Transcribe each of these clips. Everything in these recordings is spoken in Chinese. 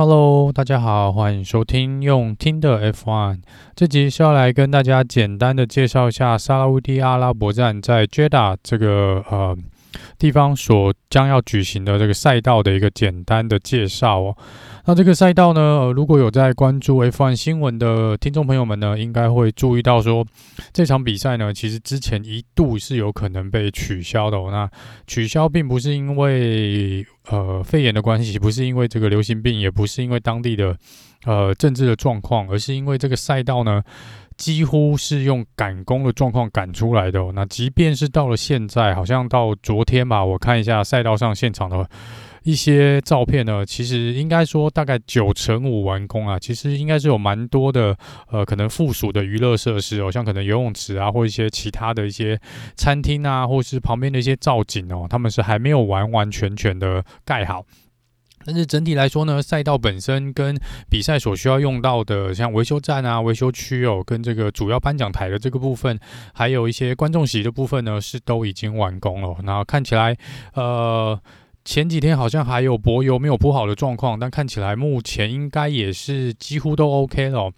Hello，大家好，欢迎收听用听的 F One。这集是要来跟大家简单的介绍一下沙乌地阿拉伯站在 Jeddah 这个呃地方所将要举行的这个赛道的一个简单的介绍哦。那这个赛道呢，呃，如果有在关注 F1 新闻的听众朋友们呢，应该会注意到说，这场比赛呢，其实之前一度是有可能被取消的哦。那取消并不是因为呃肺炎的关系，不是因为这个流行病，也不是因为当地的呃政治的状况，而是因为这个赛道呢，几乎是用赶工的状况赶出来的。那即便是到了现在，好像到昨天吧，我看一下赛道上现场的。一些照片呢，其实应该说大概九成五完工啊。其实应该是有蛮多的呃，可能附属的娱乐设施哦，像可能游泳池啊，或一些其他的一些餐厅啊，或是旁边的一些造景哦，他们是还没有完完全全的盖好。但是整体来说呢，赛道本身跟比赛所需要用到的，像维修站啊、维修区哦，跟这个主要颁奖台的这个部分，还有一些观众席的部分呢，是都已经完工了。然后看起来，呃。前几天好像还有柏油没有铺好的状况，但看起来目前应该也是几乎都 OK 了，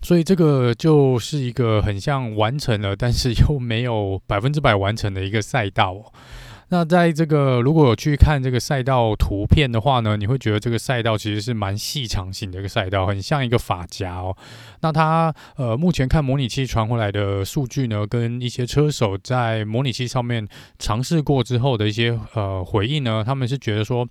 所以这个就是一个很像完成了，但是又没有 百分之百完成的一个赛道。那在这个如果去看这个赛道图片的话呢，你会觉得这个赛道其实是蛮细长型的一个赛道，很像一个发夹哦。那它呃目前看模拟器传回来的数据呢，跟一些车手在模拟器上面尝试过之后的一些呃回应呢，他们是觉得说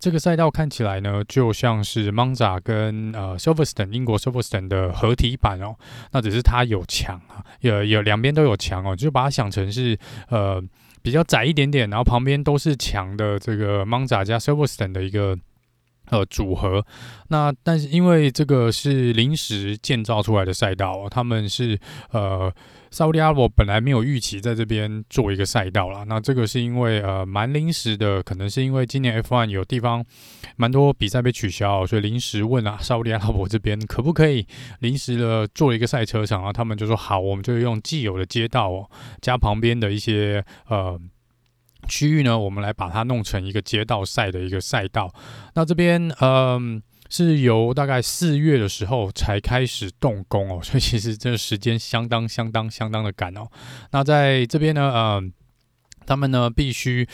这个赛道看起来呢就像是 Monza 跟呃 Silverstone 英国 Silverstone 的合体版哦。那只是它有墙啊，有有两边都有墙哦，就把它想成是呃。比较窄一点点，然后旁边都是墙的这个 Monza 加 Silverstone 的一个呃组合。那但是因为这个是临时建造出来的赛道，他们是呃。沙乌地阿拉伯本来没有预期在这边做一个赛道啦，那这个是因为呃蛮临时的，可能是因为今年 F1 有地方蛮多比赛被取消，所以临时问啊沙乌地阿拉伯这边可不可以临时的做一个赛车场啊？他们就说好，我们就用既有的街道哦，加旁边的一些呃区域呢，我们来把它弄成一个街道赛的一个赛道。那这边嗯。是由大概四月的时候才开始动工哦，所以其实这个时间相当相当相当的赶哦。那在这边呢，嗯，他们呢必须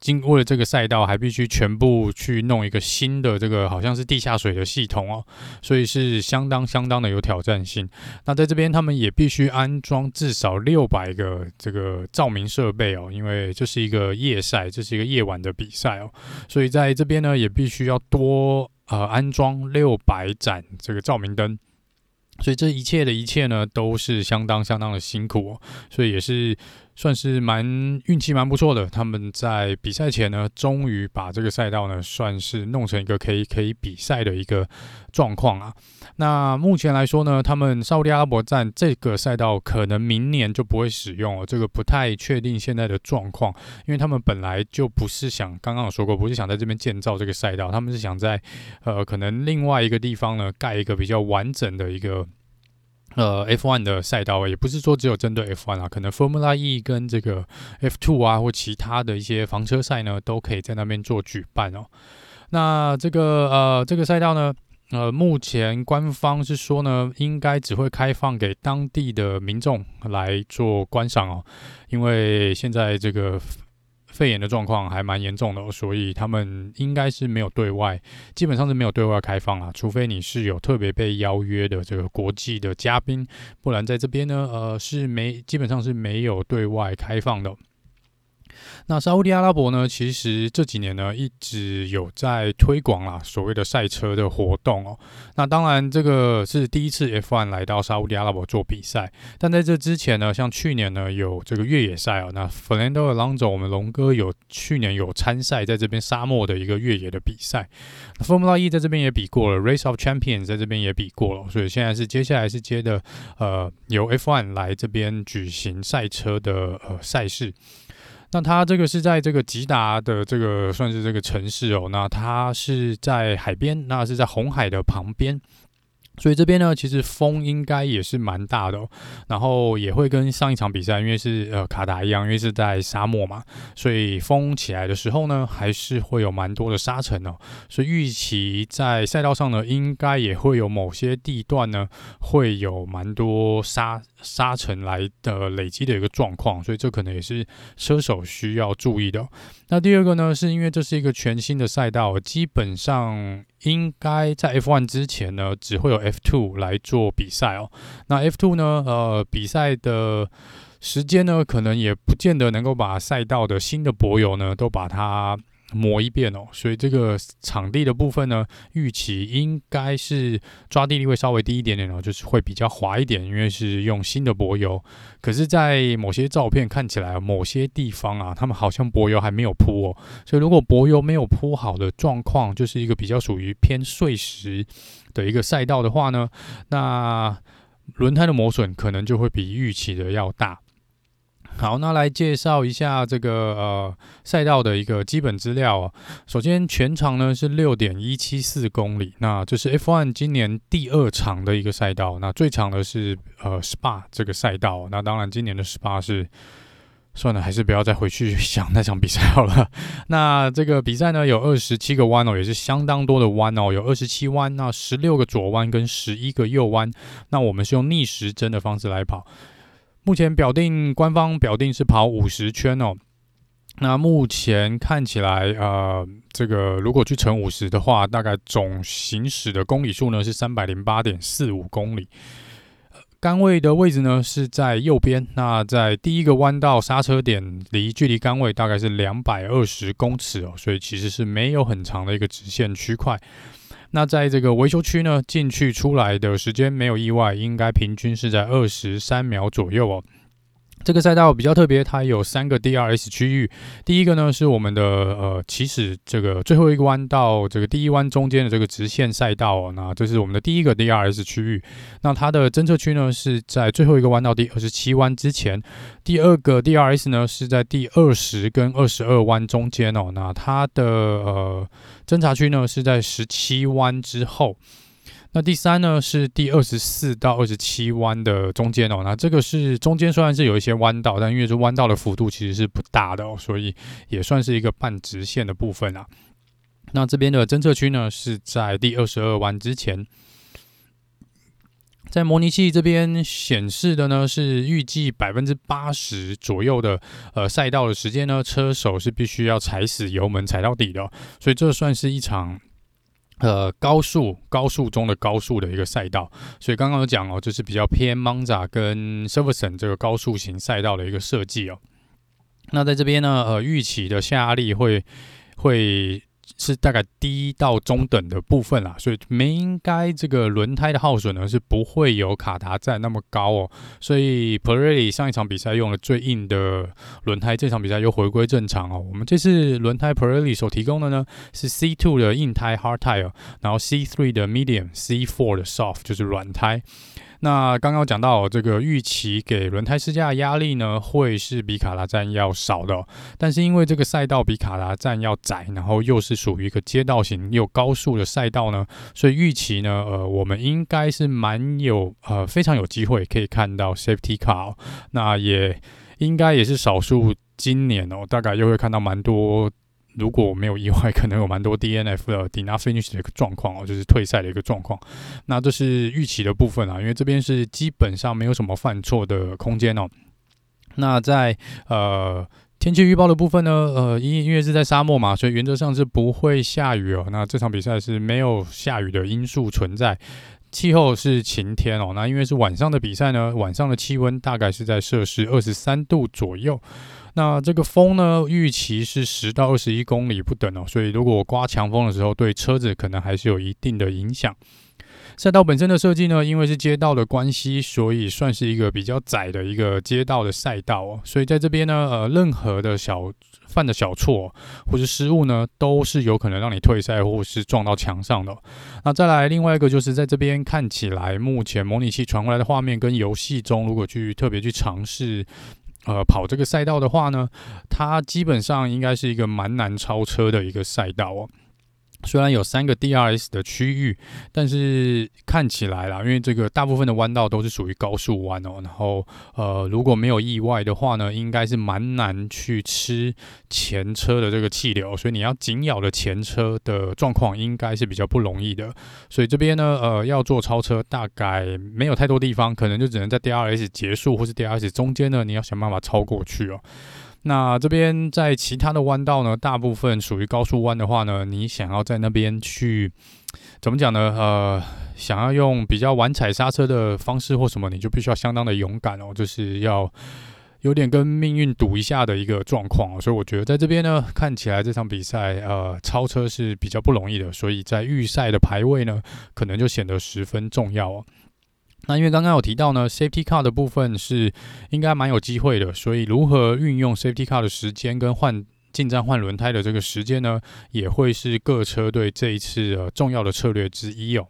经过了这个赛道，还必须全部去弄一个新的这个好像是地下水的系统哦，所以是相当相当的有挑战性。那在这边他们也必须安装至少六百个这个照明设备哦，因为这是一个夜赛，这是一个夜晚的比赛哦，所以在这边呢也必须要多。呃，安装六百盏这个照明灯，所以这一切的一切呢，都是相当相当的辛苦哦，所以也是。算是蛮运气蛮不错的，他们在比赛前呢，终于把这个赛道呢，算是弄成一个可以可以比赛的一个状况啊。那目前来说呢，他们沙乌地阿拉伯站这个赛道可能明年就不会使用了，这个不太确定现在的状况，因为他们本来就不是想，刚刚有说过，不是想在这边建造这个赛道，他们是想在呃可能另外一个地方呢，盖一个比较完整的一个。呃，F1 的赛道也不是说只有针对 F1 啊，可能 Formula E 跟这个 F2 啊，或其他的一些房车赛呢，都可以在那边做举办哦。那这个呃，这个赛道呢，呃，目前官方是说呢，应该只会开放给当地的民众来做观赏哦，因为现在这个。肺炎的状况还蛮严重的，所以他们应该是没有对外，基本上是没有对外开放啊，除非你是有特别被邀约的这个国际的嘉宾，不然在这边呢，呃，是没，基本上是没有对外开放的。那沙乌地阿拉伯呢，其实这几年呢一直有在推广啦，所谓的赛车的活动哦。那当然这个是第一次 F1 来到沙乌地阿拉伯做比赛，但在这之前呢，像去年呢有这个越野赛哦，那 Fernando Alonso 我们龙哥有去年有参赛在这边沙漠的一个越野的比赛，Formula E 在这边也比过了，Race of Champions 在这边也比过了，所以现在是接下来是接的呃由 F1 来这边举行赛车的呃赛事。那它这个是在这个吉达的这个算是这个城市哦，那它是在海边，那是在红海的旁边，所以这边呢，其实风应该也是蛮大的，然后也会跟上一场比赛，因为是呃卡达一样，因为是在沙漠嘛，所以风起来的时候呢，还是会有蛮多的沙尘哦。所以预期在赛道上呢，应该也会有某些地段呢，会有蛮多沙沙尘来的累积的一个状况，所以这可能也是车手需要注意的。那第二个呢，是因为这是一个全新的赛道，基本上。应该在 F1 之前呢，只会有 F2 来做比赛哦。那 F2 呢，呃，比赛的时间呢，可能也不见得能够把赛道的新的博友呢，都把它。磨一遍哦，所以这个场地的部分呢，预期应该是抓地力会稍微低一点点哦，就是会比较滑一点，因为是用新的柏油。可是，在某些照片看起来，某些地方啊，他们好像柏油还没有铺哦。所以，如果柏油没有铺好的状况，就是一个比较属于偏碎石的一个赛道的话呢，那轮胎的磨损可能就会比预期的要大。好，那来介绍一下这个呃赛道的一个基本资料哦。首先，全长呢是六点一七四公里，那这是 F1 今年第二长的一个赛道。那最长的是呃 Spa 这个赛道。那当然，今年的 Spa 是算了，还是不要再回去想那场比赛好了。那这个比赛呢有二十七个弯哦，也是相当多的弯哦，有二十七弯，那十六个左弯跟十一个右弯。那我们是用逆时针的方式来跑。目前表定官方表定是跑五十圈哦，那目前看起来，呃，这个如果去乘五十的话，大概总行驶的公里数呢是三百零八点四五公里。杆位的位置呢是在右边，那在第一个弯道刹车点离距离杆位大概是两百二十公尺哦，所以其实是没有很长的一个直线区块。那在这个维修区呢，进去出来的时间没有意外，应该平均是在二十三秒左右哦。这个赛道比较特别，它有三个 DRS 区域。第一个呢是我们的呃起始这个最后一个弯道，这个第一弯中间的这个直线赛道哦。那这是我们的第一个 DRS 区域。那它的侦测区呢是在最后一个弯道第二十七弯之前。第二个 DRS 呢是在第二十跟二十二弯中间哦。那它的呃侦察区呢是在十七弯之后。那第三呢是第二十四到二十七弯的中间哦，那这个是中间虽然是有一些弯道，但因为这弯道的幅度其实是不大的哦，所以也算是一个半直线的部分啊。那这边的侦测区呢是在第二十二弯之前，在模拟器这边显示的呢是预计百分之八十左右的呃赛道的时间呢，车手是必须要踩死油门踩到底的，所以这算是一场。呃，高速高速中的高速的一个赛道，所以刚刚有讲哦，就是比较偏 Monza 跟 Silverstone 这个高速型赛道的一个设计哦。那在这边呢，呃，预期的下压力会会。是大概低到中等的部分啦，所以没应该这个轮胎的耗损呢是不会有卡达站那么高哦。所以 Pirelli 上一场比赛用了最硬的轮胎，这场比赛又回归正常哦。我们这次轮胎 Pirelli 所提供的呢是 C2 的硬胎 Hard Tire，然后 C3 的 Medium，C4 的 Soft 就是软胎。那刚刚讲到这个预期给轮胎施加的压力呢，会是比卡达站要少的，但是因为这个赛道比卡达站要窄，然后又是属于一个街道型又高速的赛道呢，所以预期呢，呃，我们应该是蛮有呃非常有机会可以看到 Safety Car，那也应该也是少数今年哦，大概又会看到蛮多。如果没有意外，可能有蛮多 DNF 的 Did Not Finish 的一个状况哦，就是退赛的一个状况。那这是预期的部分啊，因为这边是基本上没有什么犯错的空间哦。那在呃天气预报的部分呢，呃，因因为是在沙漠嘛，所以原则上是不会下雨哦。那这场比赛是没有下雨的因素存在，气候是晴天哦。那因为是晚上的比赛呢，晚上的气温大概是在摄氏二十三度左右。那这个风呢，预期是十到二十一公里不等哦，所以如果刮强风的时候，对车子可能还是有一定的影响。赛道本身的设计呢，因为是街道的关系，所以算是一个比较窄的一个街道的赛道哦，所以在这边呢，呃，任何的小犯的小错或是失误呢，都是有可能让你退赛或是撞到墙上的。那再来另外一个就是在这边看起来，目前模拟器传过来的画面跟游戏中，如果去特别去尝试。呃，跑这个赛道的话呢，它基本上应该是一个蛮难超车的一个赛道哦。虽然有三个 DRS 的区域，但是看起来啦，因为这个大部分的弯道都是属于高速弯哦，然后呃，如果没有意外的话呢，应该是蛮难去吃前车的这个气流，所以你要紧咬的前车的状况应该是比较不容易的。所以这边呢，呃，要做超车，大概没有太多地方，可能就只能在 DRS 结束或是 DRS 中间呢，你要想办法超过去哦。那这边在其他的弯道呢，大部分属于高速弯的话呢，你想要在那边去怎么讲呢？呃，想要用比较晚踩刹车的方式或什么，你就必须要相当的勇敢哦，就是要有点跟命运赌一下的一个状况。所以我觉得在这边呢，看起来这场比赛呃超车是比较不容易的，所以在预赛的排位呢，可能就显得十分重要哦。那因为刚刚有提到呢，Safety Car 的部分是应该蛮有机会的，所以如何运用 Safety Car 的时间跟换进站换轮胎的这个时间呢，也会是各车队这一次呃重要的策略之一哦。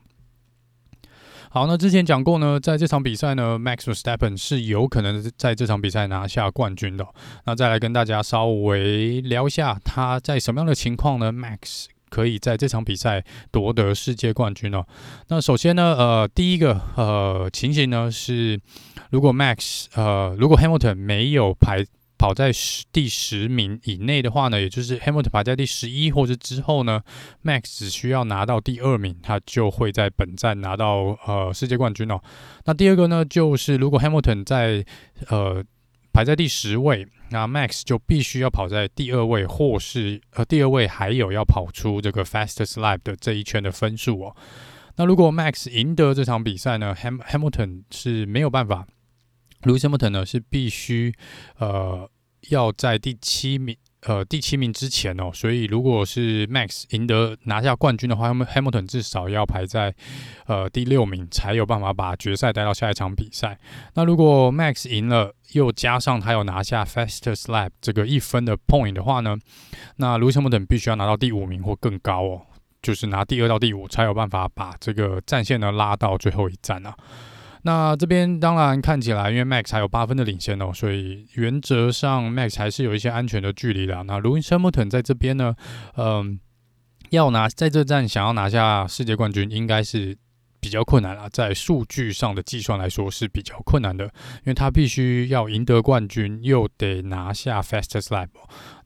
好，那之前讲过呢，在这场比赛呢，Max Verstappen 是有可能在这场比赛拿下冠军的。那再来跟大家稍微聊一下他在什么样的情况呢？Max 可以在这场比赛夺得世界冠军哦。那首先呢，呃，第一个呃情形呢是，如果 Max 呃如果 Hamilton 没有排跑在十第十名以内的话呢，也就是 Hamilton 排在第十一或者之后呢，Max 只需要拿到第二名，他就会在本站拿到呃世界冠军哦。那第二个呢，就是如果 Hamilton 在呃。排在第十位，那 Max 就必须要跑在第二位，或是呃第二位还有要跑出这个 Fastest Lap 的这一圈的分数哦。那如果 Max 赢得这场比赛呢，Ham Hamilton 是没有办法，Lewis Hamilton 呢是必须呃要在第七名。呃，第七名之前哦，所以如果是 Max 赢得拿下冠军的话，Hamilton 至少要排在呃第六名，才有办法把决赛带到下一场比赛。那如果 Max 赢了，又加上他有拿下 Fastest Lap 这个一分的 point 的话呢，那 Lewis Hamilton 必须要拿到第五名或更高哦，就是拿第二到第五才有办法把这个战线呢拉到最后一站啊。那这边当然看起来，因为 Max 还有八分的领先哦，所以原则上 Max 还是有一些安全的距离的。那 Lewis Hamilton 在这边呢，嗯，要拿在这站想要拿下世界冠军，应该是比较困难了。在数据上的计算来说是比较困难的，因为他必须要赢得冠军，又得拿下 Fastest Lap，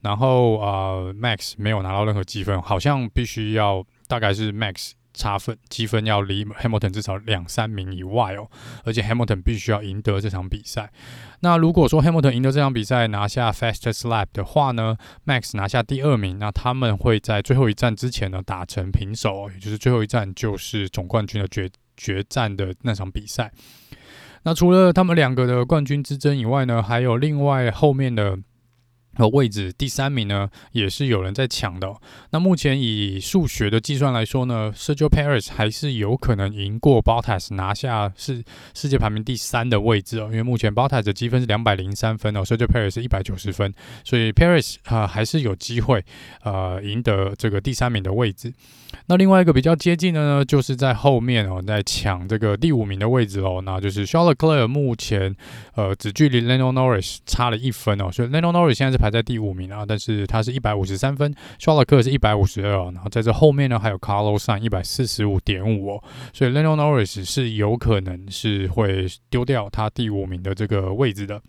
然后呃，Max 没有拿到任何积分，好像必须要大概是 Max。差分积分要离 Hamilton 至少两三名以外哦，而且 Hamilton 必须要赢得这场比赛。那如果说 Hamilton 赢得这场比赛拿下 Fastest Lap 的话呢，Max 拿下第二名，那他们会在最后一站之前呢打成平手，也就是最后一站就是总冠军的决决战的那场比赛。那除了他们两个的冠军之争以外呢，还有另外后面的。和位置第三名呢，也是有人在抢的。那目前以数学的计算来说呢，Sergio Perez 还是有可能赢过 Bottas 拿下世世界排名第三的位置哦。因为目前 Bottas 的积分是两百零三分哦，Sergio Perez 是一百九十分，所以 Perez 啊还是有机会呃赢得这个第三名的位置。那另外一个比较接近的呢，就是在后面哦，在抢这个第五名的位置哦，那就是 Charles Leclerc 目前呃只距离 Lando Norris 差了一分哦，所以 Lando Norris 现在是排在第五名啊，但是他是一百五十三分，Schalke 是一百五十二，然后在这后面呢还有 Carlos s a n 一百四十五点五哦，所以 Lando Norris 是有可能是会丢掉他第五名的这个位置的。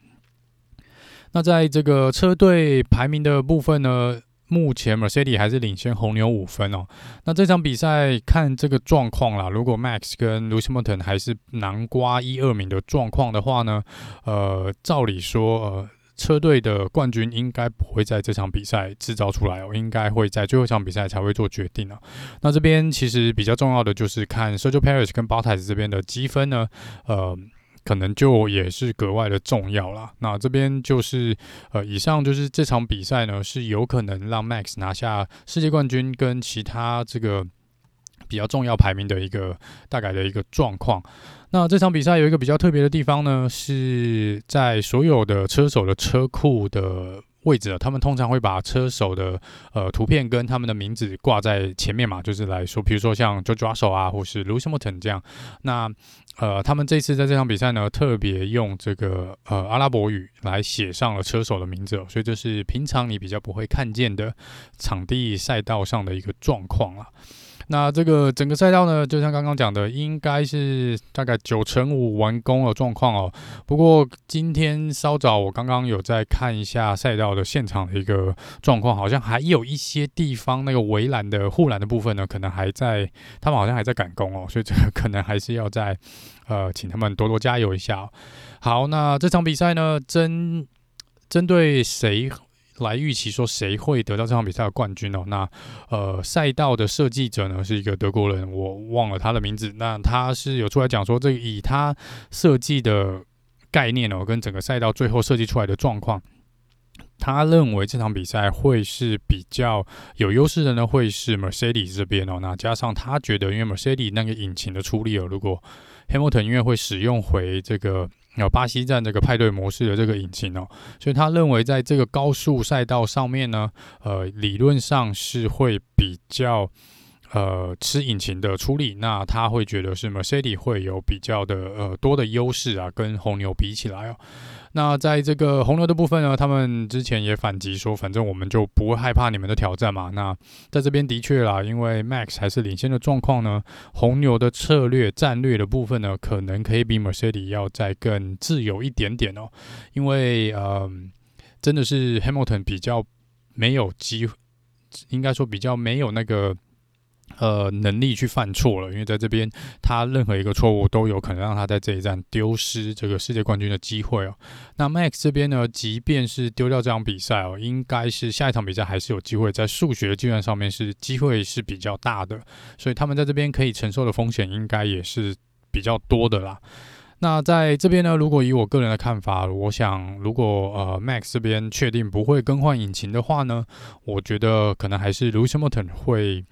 那在这个车队排名的部分呢，目前 Mercedes 还是领先红牛五分哦。那这场比赛看这个状况啦，如果 Max 跟 Lewis Hamilton 还是南瓜一二名的状况的话呢，呃，照理说，呃，车队的冠军应该不会在这场比赛制造出来哦，应该会在最后一场比赛才会做决定啊。那这边其实比较重要的就是看 Sergio Perez 跟 Bottas 这边的积分呢，呃。可能就也是格外的重要啦。那这边就是呃，以上就是这场比赛呢，是有可能让 Max 拿下世界冠军跟其他这个比较重要排名的一个大概的一个状况。那这场比赛有一个比较特别的地方呢，是在所有的车手的车库的位置，他们通常会把车手的呃图片跟他们的名字挂在前面嘛，就是来说，比如说像 George Russell 啊，或是 Lewis Moten 这样。那呃，他们这次在这场比赛呢，特别用这个呃阿拉伯语来写上了车手的名字，所以这是平常你比较不会看见的场地赛道上的一个状况啊。那这个整个赛道呢，就像刚刚讲的，应该是大概九成五完工的状况哦。不过今天稍早，我刚刚有在看一下赛道的现场的一个状况，好像还有一些地方那个围栏的护栏的部分呢，可能还在，他们好像还在赶工哦，所以这个可能还是要再呃，请他们多多加油一下。好，那这场比赛呢，针针对谁？来预期说谁会得到这场比赛的冠军哦？那呃，赛道的设计者呢是一个德国人，我忘了他的名字。那他是有出来讲说，这以他设计的概念哦，跟整个赛道最后设计出来的状况，他认为这场比赛会是比较有优势的呢，会是 Mercedes 这边哦。那加上他觉得，因为 Mercedes 那个引擎的出力哦，如果 Hamilton 因为会使用回这个。有巴西站这个派对模式的这个引擎哦，所以他认为在这个高速赛道上面呢，呃，理论上是会比较呃吃引擎的出力，那他会觉得是 Mercedes 会有比较的呃多的优势啊，跟红牛比起来哦。那在这个红牛的部分呢，他们之前也反击说，反正我们就不会害怕你们的挑战嘛。那在这边的确啦，因为 Max 还是领先的状况呢，红牛的策略战略的部分呢，可能可以比 Mercedes 要再更自由一点点哦。因为呃，真的是 Hamilton 比较没有机会，应该说比较没有那个。呃，能力去犯错了，因为在这边，他任何一个错误都有可能让他在这一站丢失这个世界冠军的机会哦。那 Max 这边呢，即便是丢掉这场比赛哦，应该是下一场比赛还是有机会，在数学计算上面是机会是比较大的，所以他们在这边可以承受的风险应该也是比较多的啦。那在这边呢，如果以我个人的看法，我想如果呃 Max 这边确定不会更换引擎的话呢，我觉得可能还是 Lewis Hamilton 会。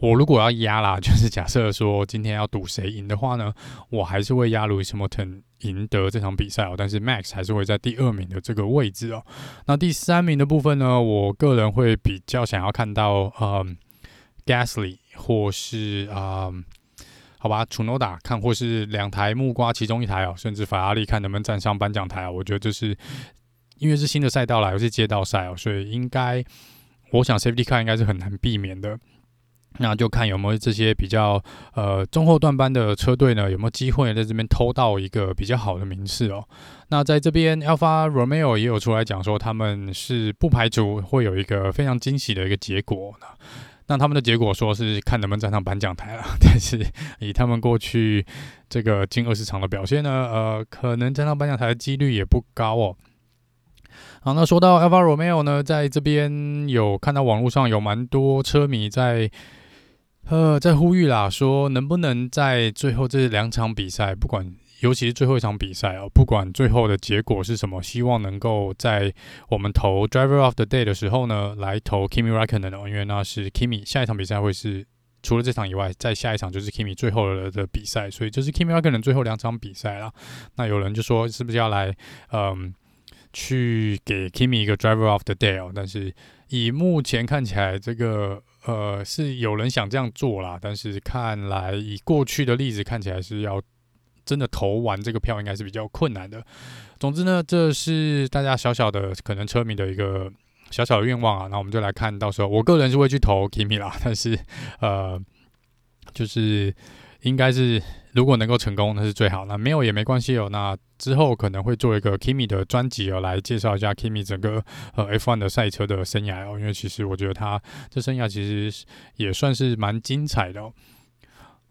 我如果要压啦，就是假设说今天要赌谁赢的话呢，我还是会压 Lewis Hamilton 赢得这场比赛哦。但是 Max 还是会在第二名的这个位置哦。那第三名的部分呢，我个人会比较想要看到嗯 Gasly 或是啊、嗯，好吧，Tsunoda 看或是两台木瓜其中一台哦，甚至法拉利看能不能站上颁奖台啊？我觉得这是因为是新的赛道啦，又是街道赛哦，所以应该我想 Safety Car 应该是很难避免的。那就看有没有这些比较呃中后段班的车队呢，有没有机会在这边偷到一个比较好的名次哦？那在这边，Alfa Romeo 也有出来讲说，他们是不排除会有一个非常惊喜的一个结果。那那他们的结果说是看能不能站上颁奖台了，但是以他们过去这个近二十场的表现呢，呃，可能站上颁奖台的几率也不高哦。好，那说到 Alfa Romeo 呢，在这边有看到网络上有蛮多车迷在。呃，在呼吁啦，说能不能在最后这两场比赛，不管尤其是最后一场比赛哦，不管最后的结果是什么，希望能够在我们投 Driver of the Day 的时候呢，来投 Kimi Räikkönen，因为那是 Kimi 下一场比赛会是除了这场以外，在下一场就是 Kimi 最后的的比赛，所以就是 Kimi Räikkönen 最后两场比赛啦。那有人就说是不是要来嗯，去给 Kimi 一个 Driver of the Day 哦？但是以目前看起来这个。呃，是有人想这样做啦，但是看来以过去的例子看起来是要真的投完这个票，应该是比较困难的。总之呢，这是大家小小的可能车迷的一个小小的愿望啊。那我们就来看到时候，我个人是会去投 Kimi 啦，但是呃，就是应该是。如果能够成功，那是最好。那没有也没关系哦。那之后可能会做一个 Kimi 的专辑哦，来介绍一下 Kimi 整个呃 F1 的赛车的生涯哦。因为其实我觉得他这生涯其实也算是蛮精彩的哦。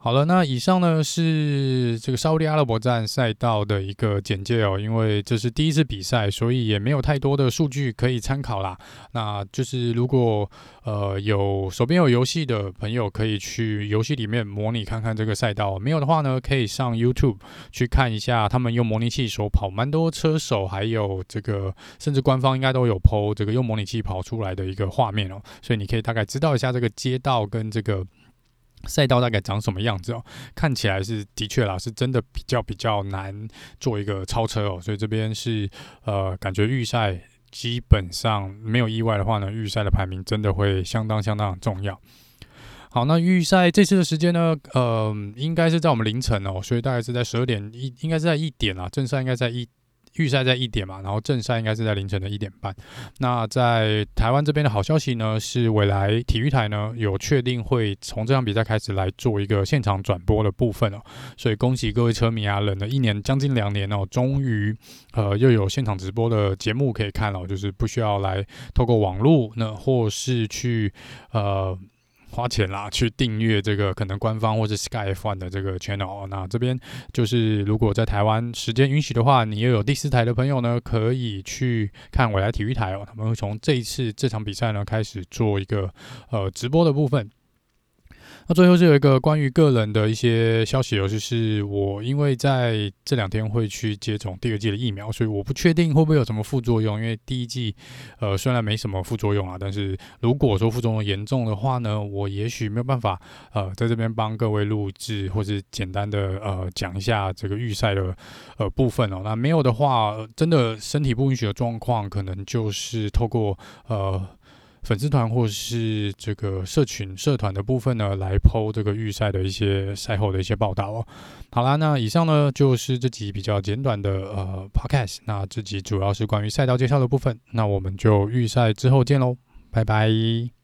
好了，那以上呢是这个沙乌地阿拉伯站赛道的一个简介哦。因为这是第一次比赛，所以也没有太多的数据可以参考啦。那就是如果呃有手边有游戏的朋友，可以去游戏里面模拟看看这个赛道。没有的话呢，可以上 YouTube 去看一下，他们用模拟器手跑，蛮多车手还有这个甚至官方应该都有 PO 这个用模拟器跑出来的一个画面哦。所以你可以大概知道一下这个街道跟这个。赛道大概长什么样子哦？看起来是的确啦，是真的比较比较难做一个超车哦，所以这边是呃感觉预赛基本上没有意外的话呢，预赛的排名真的会相当相当重要。好，那预赛这次的时间呢，呃，应该是在我们凌晨哦，所以大概是在十二点一，应该是在一点啊，正赛应该在一。预赛在一点嘛，然后正赛应该是在凌晨的一点半。那在台湾这边的好消息呢，是未来体育台呢有确定会从这场比赛开始来做一个现场转播的部分哦。所以恭喜各位车迷啊，忍了一年将近两年哦，终于呃又有现场直播的节目可以看了，就是不需要来透过网络，那或是去呃。花钱啦，去订阅这个可能官方或者 Sky F1 的这个 channel。那这边就是如果在台湾时间允许的话，你又有第四台的朋友呢，可以去看未来体育台哦。他们会从这一次这场比赛呢开始做一个呃直播的部分。那最后是有一个关于个人的一些消息哦，就是我因为在这两天会去接种第二剂的疫苗，所以我不确定会不会有什么副作用。因为第一剂呃虽然没什么副作用啊，但是如果说副作用严重的话呢，我也许没有办法呃在这边帮各位录制或者简单的呃讲一下这个预赛的呃部分哦。那没有的话，真的身体不允许的状况，可能就是透过呃。粉丝团或是这个社群社团的部分呢，来抛这个预赛的一些赛后的一些报道哦。好啦，那以上呢就是这集比较简短的呃 podcast。那这集主要是关于赛道介绍的部分。那我们就预赛之后见喽，拜拜。